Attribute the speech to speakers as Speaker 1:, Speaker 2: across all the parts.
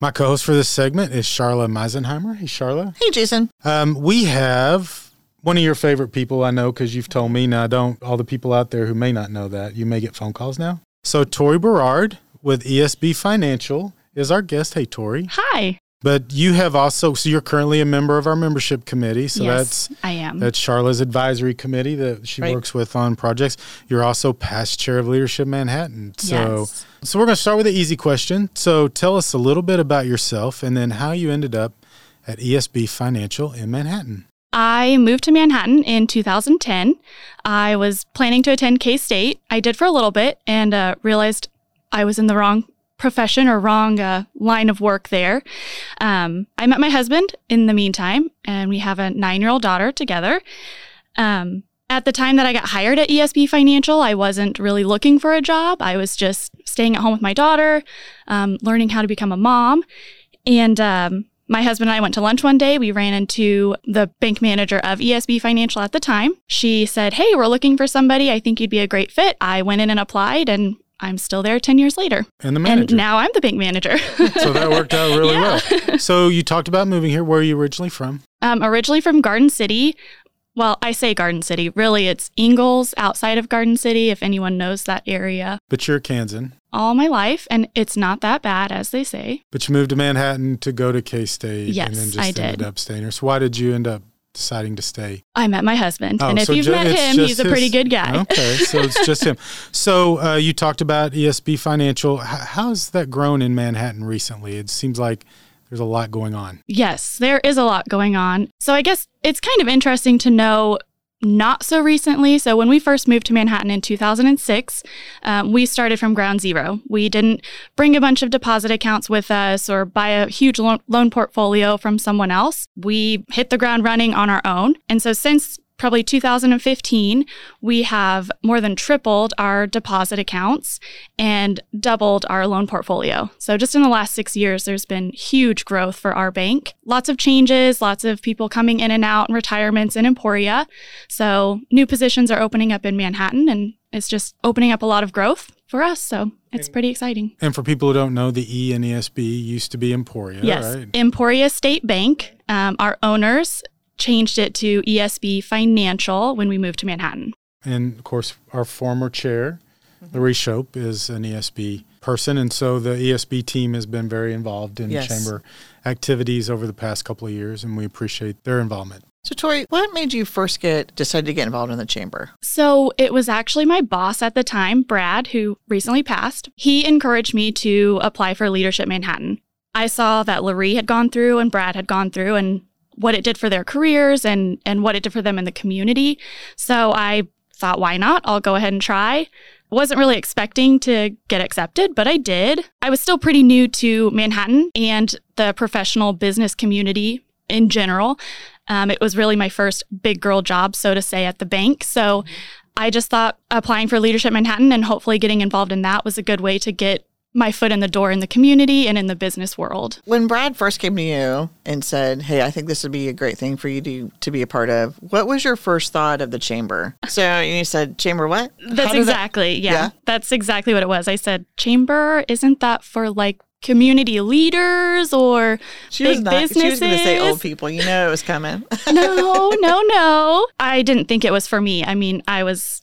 Speaker 1: My co host for this segment is Sharla Meisenheimer. Hey, Sharla.
Speaker 2: Hey, Jason.
Speaker 1: Um, we have one of your favorite people I know because you've told me. Now, I don't all the people out there who may not know that, you may get phone calls now. So, Tori Berard with ESB Financial is our guest. Hey, Tori.
Speaker 3: Hi.
Speaker 1: But you have also, so you're currently a member of our membership committee. So
Speaker 3: yes,
Speaker 1: that's
Speaker 3: I am.
Speaker 1: That's Charla's advisory committee that she
Speaker 2: Right.
Speaker 1: works with on projects. You're also past chair of Leadership Manhattan. So,
Speaker 3: Yes.
Speaker 1: so we're going to start with the easy question. So tell us a little bit about yourself and then how you ended up at ESB Financial in Manhattan.
Speaker 3: I moved to Manhattan in 2010. I was planning to attend K State. I did for a little bit and uh, realized I was in the wrong profession or wrong uh, line of work there. Um, I met my husband in the meantime, and we have a nine year old daughter together. Um, at the time that I got hired at ESB Financial, I wasn't really looking for a job. I was just staying at home with my daughter, um, learning how to become a mom. And um, my husband and I went to lunch one day. We ran into the bank manager of ESB Financial at the time. She said, Hey, we're looking for somebody. I think you'd be a great fit. I went in and applied, and I'm still there 10 years later.
Speaker 1: And the manager.
Speaker 3: And now I'm the bank manager.
Speaker 1: so that worked out really
Speaker 3: Yeah.
Speaker 1: well. So you talked about moving here. Where are you originally from?
Speaker 3: um, originally from Garden City. Well, I say Garden City. Really, it's Ingalls outside of Garden City, if anyone knows that area.
Speaker 1: But you're Kansan.
Speaker 3: All my life, and it's not that bad, as they say.
Speaker 1: But you moved to Manhattan to go to K State and
Speaker 3: Yes,
Speaker 1: then just
Speaker 3: I
Speaker 1: ended
Speaker 3: did.
Speaker 1: up staying here. So why did you end up deciding to stay?
Speaker 3: I met my husband,
Speaker 1: Oh,
Speaker 3: and if
Speaker 1: so
Speaker 3: you've
Speaker 1: ju-
Speaker 3: met him, he's a
Speaker 1: his-
Speaker 3: pretty good guy.
Speaker 1: Okay, so it's just him. So uh, you talked about ESB Financial. H- how's that grown in Manhattan recently? It seems like there's a lot going on.
Speaker 3: Yes, there is a lot going on. So I guess it's kind of interesting to know not so recently. So when we first moved to Manhattan in 2006, um, we started from ground zero. We didn't bring a bunch of deposit accounts with us or buy a huge loan, loan portfolio from someone else. We hit the ground running on our own. And so since probably 2015, we have more than tripled our deposit accounts and doubled our loan portfolio. So just in the last six years, there's been huge growth for our bank. Lots of changes, lots of people coming in and out, and retirements in Emporia. So new positions are opening up in Manhattan, and it's just opening up a lot of growth for us. So it's pretty exciting.
Speaker 1: And for people who don't know, the E and ESB used to be Emporia,
Speaker 3: yes,
Speaker 1: right?
Speaker 3: Emporia State Bank. Um, our owners changed it to ESB Financial when we moved to Manhattan.
Speaker 1: And of course, our former chair,
Speaker 3: Mm-hmm.
Speaker 1: Larry Shope, is an ESB person. And so the ESB team has been very involved in
Speaker 2: Yes.
Speaker 1: chamber activities over the past couple of years, and we appreciate their involvement.
Speaker 2: So, Tori, what made you first get decided to get involved in the chamber?
Speaker 3: So it was actually my boss at the time, Brad, who recently passed. He encouraged me to apply for Leadership Manhattan. I saw that Larry had gone through and Brad had gone through and what it did for their careers and and what it did for them in the community. So I thought, why not? I'll go ahead and try. Wasn't really expecting to get accepted, but I did. I was still pretty new to Manhattan and the professional business community in general. Um, it was really my first big girl job, so to say, at the bank. So I just thought applying for Leadership Manhattan and hopefully getting involved in that was a good way to get my foot in the door in the community and in the business world.
Speaker 2: When Brad first came to you and said, "Hey, I think this would be a great thing for you to to be a part of," what was your first thought of the chamber? So you said, "Chamber what?"
Speaker 3: That's
Speaker 2: did that-
Speaker 3: exactly, yeah,
Speaker 2: Yeah?
Speaker 3: That's exactly what it was. I said, Chamber, isn't that for like community leaders or
Speaker 2: she
Speaker 3: big
Speaker 2: was not. She was going to say
Speaker 3: businesses?
Speaker 2: old people. You know it was coming.
Speaker 3: no, no, no. I didn't think it was for me. I mean, I was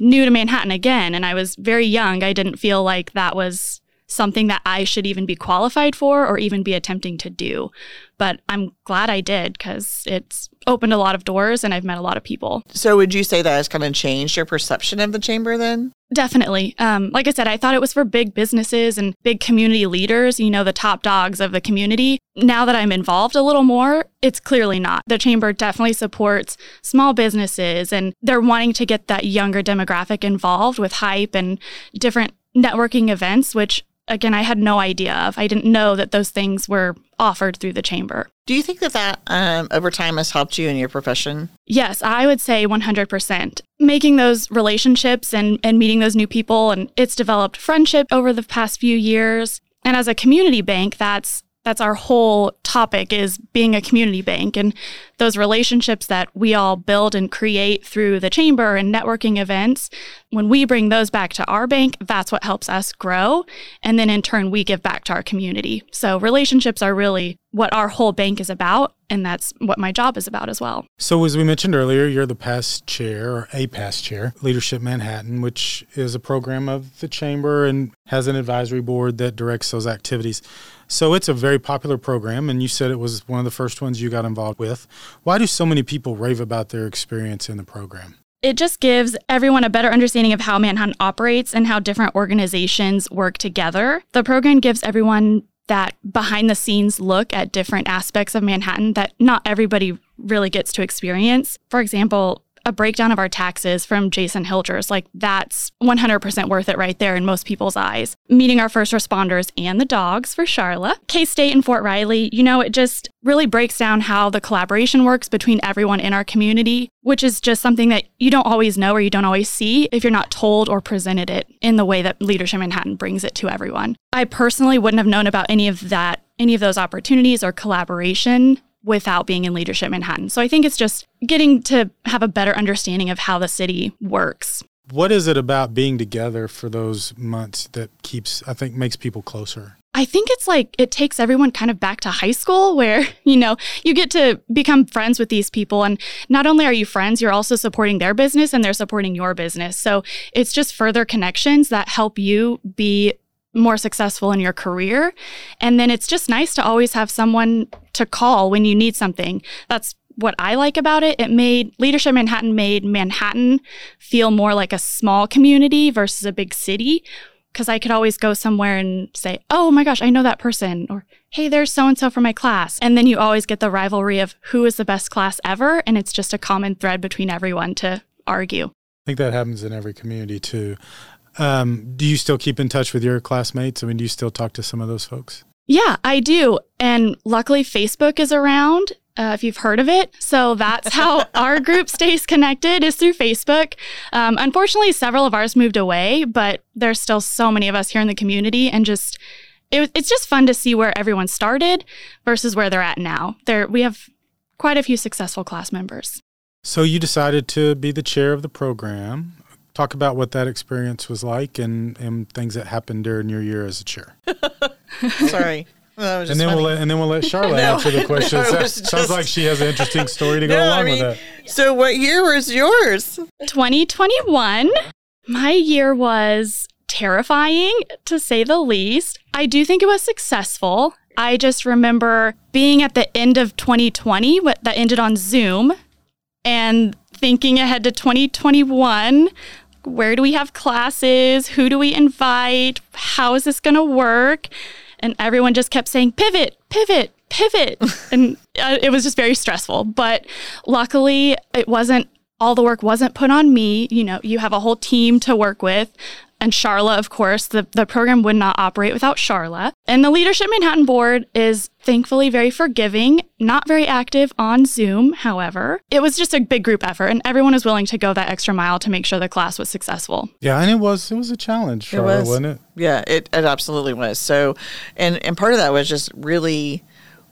Speaker 3: new to Manhattan again and I was very young. I didn't feel like that was something that I should even be qualified for or even be attempting to do. But I'm glad I did because it's opened a lot of doors and I've met a lot of people.
Speaker 2: so would you say that has kind of changed your perception of the chamber then?
Speaker 3: Definitely. Um, like I said, I thought it was for big businesses and big community leaders, you know, the top dogs of the community. Now that I'm involved a little more, it's clearly not. The chamber definitely supports small businesses and they're wanting to get that younger demographic involved with hype and different networking events, which again, I had no idea of. I didn't know that those things were offered through the chamber.
Speaker 2: Do you think that that um, over time has helped you in your profession?
Speaker 3: Yes, I would say 100%. Making those relationships and, and meeting those new people, and it's developed friendship over the past few years. And as a community bank, that's that's our whole topic is being a community bank and those relationships that we all build and create through the chamber and networking events. When we bring those back to our bank that's what helps us grow. And then in turn we give back to our community. So relationships are really what our whole bank is about and that's what my job is about as well.
Speaker 1: So, as we mentioned earlier, you're the past chair or a past chair, Leadership Manhattan, which is a program of the chamber and has an advisory board that directs those activities. So, it's a very popular program, and you said it was one of the first ones you got involved with. Why do so many people rave about their experience in the program?
Speaker 3: It just gives everyone a better understanding of how Manhattan operates and how different organizations work together. The program gives everyone that behind the scenes look at different aspects of Manhattan that not everybody really gets to experience. For example, a breakdown of our taxes from Jason Hilgers. Like that's 100% worth it right there in most people's eyes. Meeting our first responders and the dogs for Charla. K State and Fort Riley, you know, it just really breaks down how the collaboration works between everyone in our community, which is just something that you don't always know or you don't always see if you're not told or presented it in the way that Leadership Manhattan brings it to everyone. I personally wouldn't have known about any of that any of those opportunities or collaboration without being in Leadership Manhattan. So I think it's just getting to have a better understanding of how the city works.
Speaker 1: What is it about being together for those months that keeps, I think, makes people closer?
Speaker 3: I think it's like it takes everyone kind of back to high school where, you know, you get to become friends with these people. And not only are you friends, you're also supporting their business and they're supporting your business. So it's just further connections that help you be more successful in your career. And then it's just nice to always have someone to call when you need something. That's what I like about it. It made Leadership Manhattan made Manhattan feel more like a small community versus a big city. Because I could always go somewhere and say, oh my gosh, I know that person, or hey, there's so and so from my class. And then you always get the rivalry of who is the best class ever. And it's just a common thread between everyone to argue. I
Speaker 1: think that happens in every community too. Um, do you still keep in touch with your classmates? I mean, do you still talk to some of those folks?
Speaker 3: Yeah, I do. And luckily, Facebook is around. Uh, if you've heard of it. So that's how our group stays connected is through Facebook. Um, unfortunately, several of ours moved away, but there's still so many of us here in the community, and just it, it's just fun to see where everyone started versus where they're at now. There, we have quite a few successful class members.
Speaker 1: So you decided to be the chair of the program talk about what that experience was like and, and things that happened during your year as a chair.
Speaker 2: Sorry.
Speaker 1: Well, and then funny. we'll let, and then we'll let Charlotte no, answer the question. No, just, Sounds like she has an interesting story to go no, along I mean, with that.
Speaker 2: So, what year was yours?
Speaker 3: 2021. My year was terrifying to say the least. I do think it was successful. I just remember being at the end of 2020, what that ended on Zoom, and thinking ahead to 2021 where do we have classes? Who do we invite? How is this going to work? And everyone just kept saying, pivot, pivot, pivot. and uh, it was just very stressful. But luckily, it wasn't all the work wasn't put on me. You know, you have a whole team to work with and Charla, of course, the, the program would not operate without Charla. And the Leadership Manhattan Board is thankfully very forgiving, not very active on Zoom, however. It was just a big group effort and everyone was willing to go that extra mile to make sure the class was successful.
Speaker 1: Yeah, and it was it was a challenge, Charla, it was. wasn't it?
Speaker 2: Yeah, it, it absolutely was. So and and part of that was just really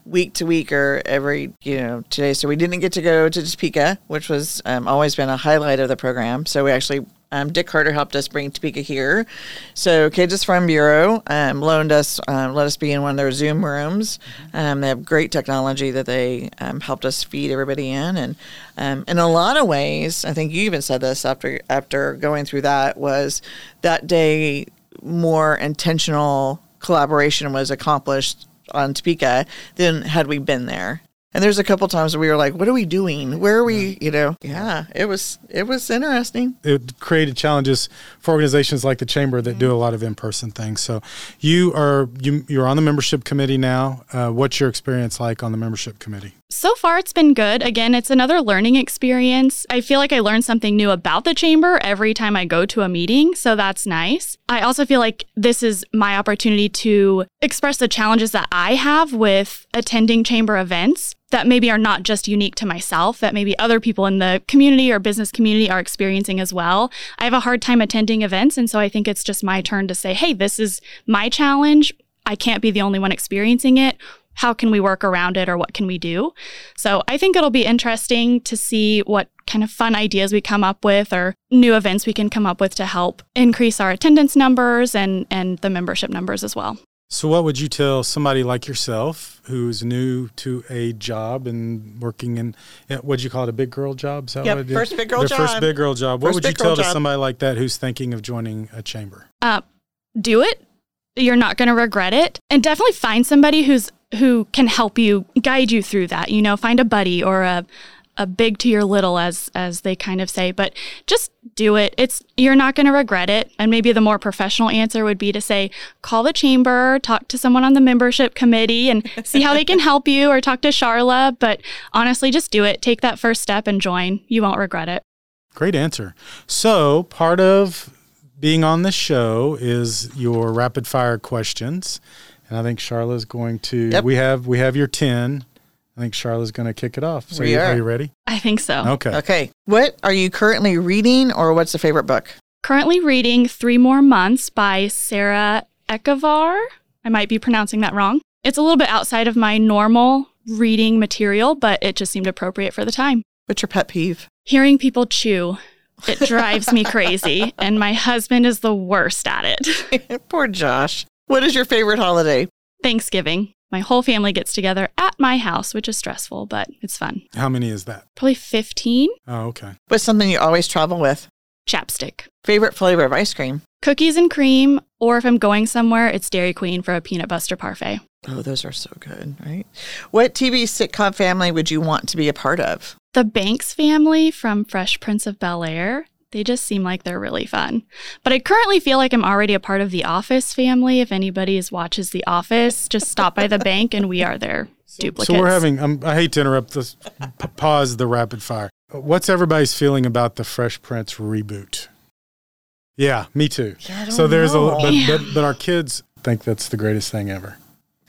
Speaker 2: week to week or every you know today so we didn't get to go to Topeka which was um, always been a highlight of the program so we actually um, Dick Carter helped us bring Topeka here. So Kansas Farm Bureau um, loaned us, um, let us be in one of their Zoom rooms. Um, they have great technology that they um, helped us feed everybody in, and um, in a lot of ways, I think you even said this after after going through that was that day more intentional collaboration was accomplished on Topeka than had we been there. And there's a couple times where we were like, "What are we doing? Where are we?" You know, yeah, it was it was interesting.
Speaker 1: It created challenges for organizations like the chamber that do a lot of in-person things. So, you are you you're on the membership committee now. Uh, what's your experience like on the membership committee?
Speaker 3: So far, it's been good. Again, it's another learning experience. I feel like I learn something new about the chamber every time I go to a meeting, so that's nice. I also feel like this is my opportunity to express the challenges that I have with attending chamber events that maybe are not just unique to myself, that maybe other people in the community or business community are experiencing as well. I have a hard time attending events, and so I think it's just my turn to say, hey, this is my challenge. I can't be the only one experiencing it how can we work around it or what can we do? So I think it'll be interesting to see what kind of fun ideas we come up with or new events we can come up with to help increase our attendance numbers and, and the membership numbers as well.
Speaker 1: So, what would you tell somebody like yourself who's new to a job and working in what'd you call it, a big girl job? Is
Speaker 2: that yep, what first big girl
Speaker 1: Their
Speaker 2: job.
Speaker 1: First big girl job. What would you tell to somebody like that who's thinking of joining a chamber?
Speaker 3: Uh, do it. You're not going to regret it, and definitely find somebody who's who can help you guide you through that. You know, find a buddy or a a big to your little as as they kind of say but just do it. It's you're not going to regret it. And maybe the more professional answer would be to say call the chamber talk to someone on the membership committee and see how they can help you or talk to charla but honestly just do it. Take that first step and join. You won't regret it.
Speaker 1: Great answer. So part of being on the show is your rapid fire questions and I think Charla is going to. Yep. We have we have your ten. I think Charlotte's going to kick it off. So,
Speaker 2: we
Speaker 1: are.
Speaker 2: are
Speaker 1: you ready?
Speaker 3: I think so.
Speaker 1: Okay.
Speaker 2: Okay. What are you currently reading, or what's the favorite book?
Speaker 3: Currently reading Three More Months by Sarah Ekavar. I might be pronouncing that wrong. It's a little bit outside of my normal reading material, but it just seemed appropriate for the time.
Speaker 2: What's your pet peeve?
Speaker 3: Hearing people chew. It drives me crazy, and my husband is the worst at
Speaker 2: it. Poor Josh. What is your favorite holiday?
Speaker 3: Thanksgiving my whole family gets together at my house, which is stressful, but it's fun.
Speaker 1: How many is that?
Speaker 3: Probably 15.
Speaker 1: Oh, okay.
Speaker 2: What's something you always travel with?
Speaker 3: Chapstick.
Speaker 2: Favorite flavor of ice cream?
Speaker 3: Cookies and cream, or if I'm going somewhere, it's Dairy Queen for a peanut butter parfait.
Speaker 2: Oh, those are so good, right? What TV sitcom family would you want to be a part of?
Speaker 3: The Banks family from Fresh Prince of Bel Air. They just seem like they're really fun. But I currently feel like I'm already a part of the Office family. If anybody watches The Office, just stop by the bank and we are their duplicates.
Speaker 1: So we're having, um, I hate to interrupt this, p- pause the rapid fire. What's everybody's feeling about the Fresh Prince reboot? Yeah, me too.
Speaker 2: Yeah,
Speaker 1: so there's
Speaker 2: know.
Speaker 1: a, but, but, but our kids think that's the greatest thing ever.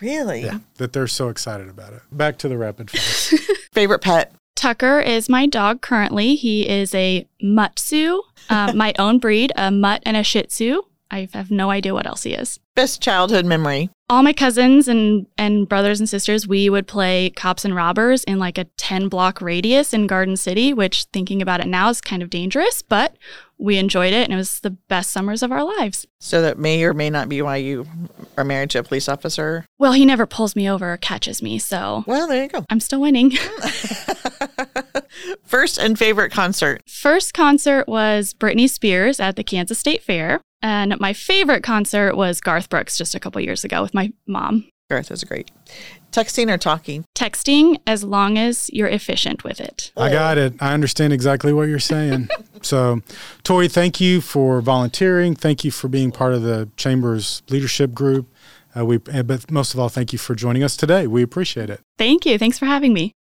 Speaker 2: Really?
Speaker 1: Yeah, that they're so excited about it. Back to the rapid fire.
Speaker 2: Favorite pet?
Speaker 3: Tucker is my dog currently. He is a Mutsu, uh, my own breed, a Mutt and a Shih Tzu. I have no idea what else he is.
Speaker 2: Best childhood memory?
Speaker 3: All my cousins and, and brothers and sisters, we would play cops and robbers in like a 10 block radius in Garden City, which thinking about it now is kind of dangerous, but we enjoyed it and it was the best summers of our lives.
Speaker 2: So that may or may not be why you are married to a police officer?
Speaker 3: Well, he never pulls me over or catches me, so.
Speaker 2: Well, there you go.
Speaker 3: I'm still winning.
Speaker 2: First and favorite concert?
Speaker 3: First concert was Britney Spears at the Kansas State Fair. And my favorite concert was Garth Brooks just a couple years ago with my mom.
Speaker 2: Garth is great. Texting or talking?
Speaker 3: Texting as long as you're efficient with it.
Speaker 1: I got it. I understand exactly what you're saying. so, Tori, thank you for volunteering. Thank you for being part of the Chamber's leadership group. Uh, we, but most of all, thank you for joining us today. We appreciate it.
Speaker 3: Thank you. Thanks for having me.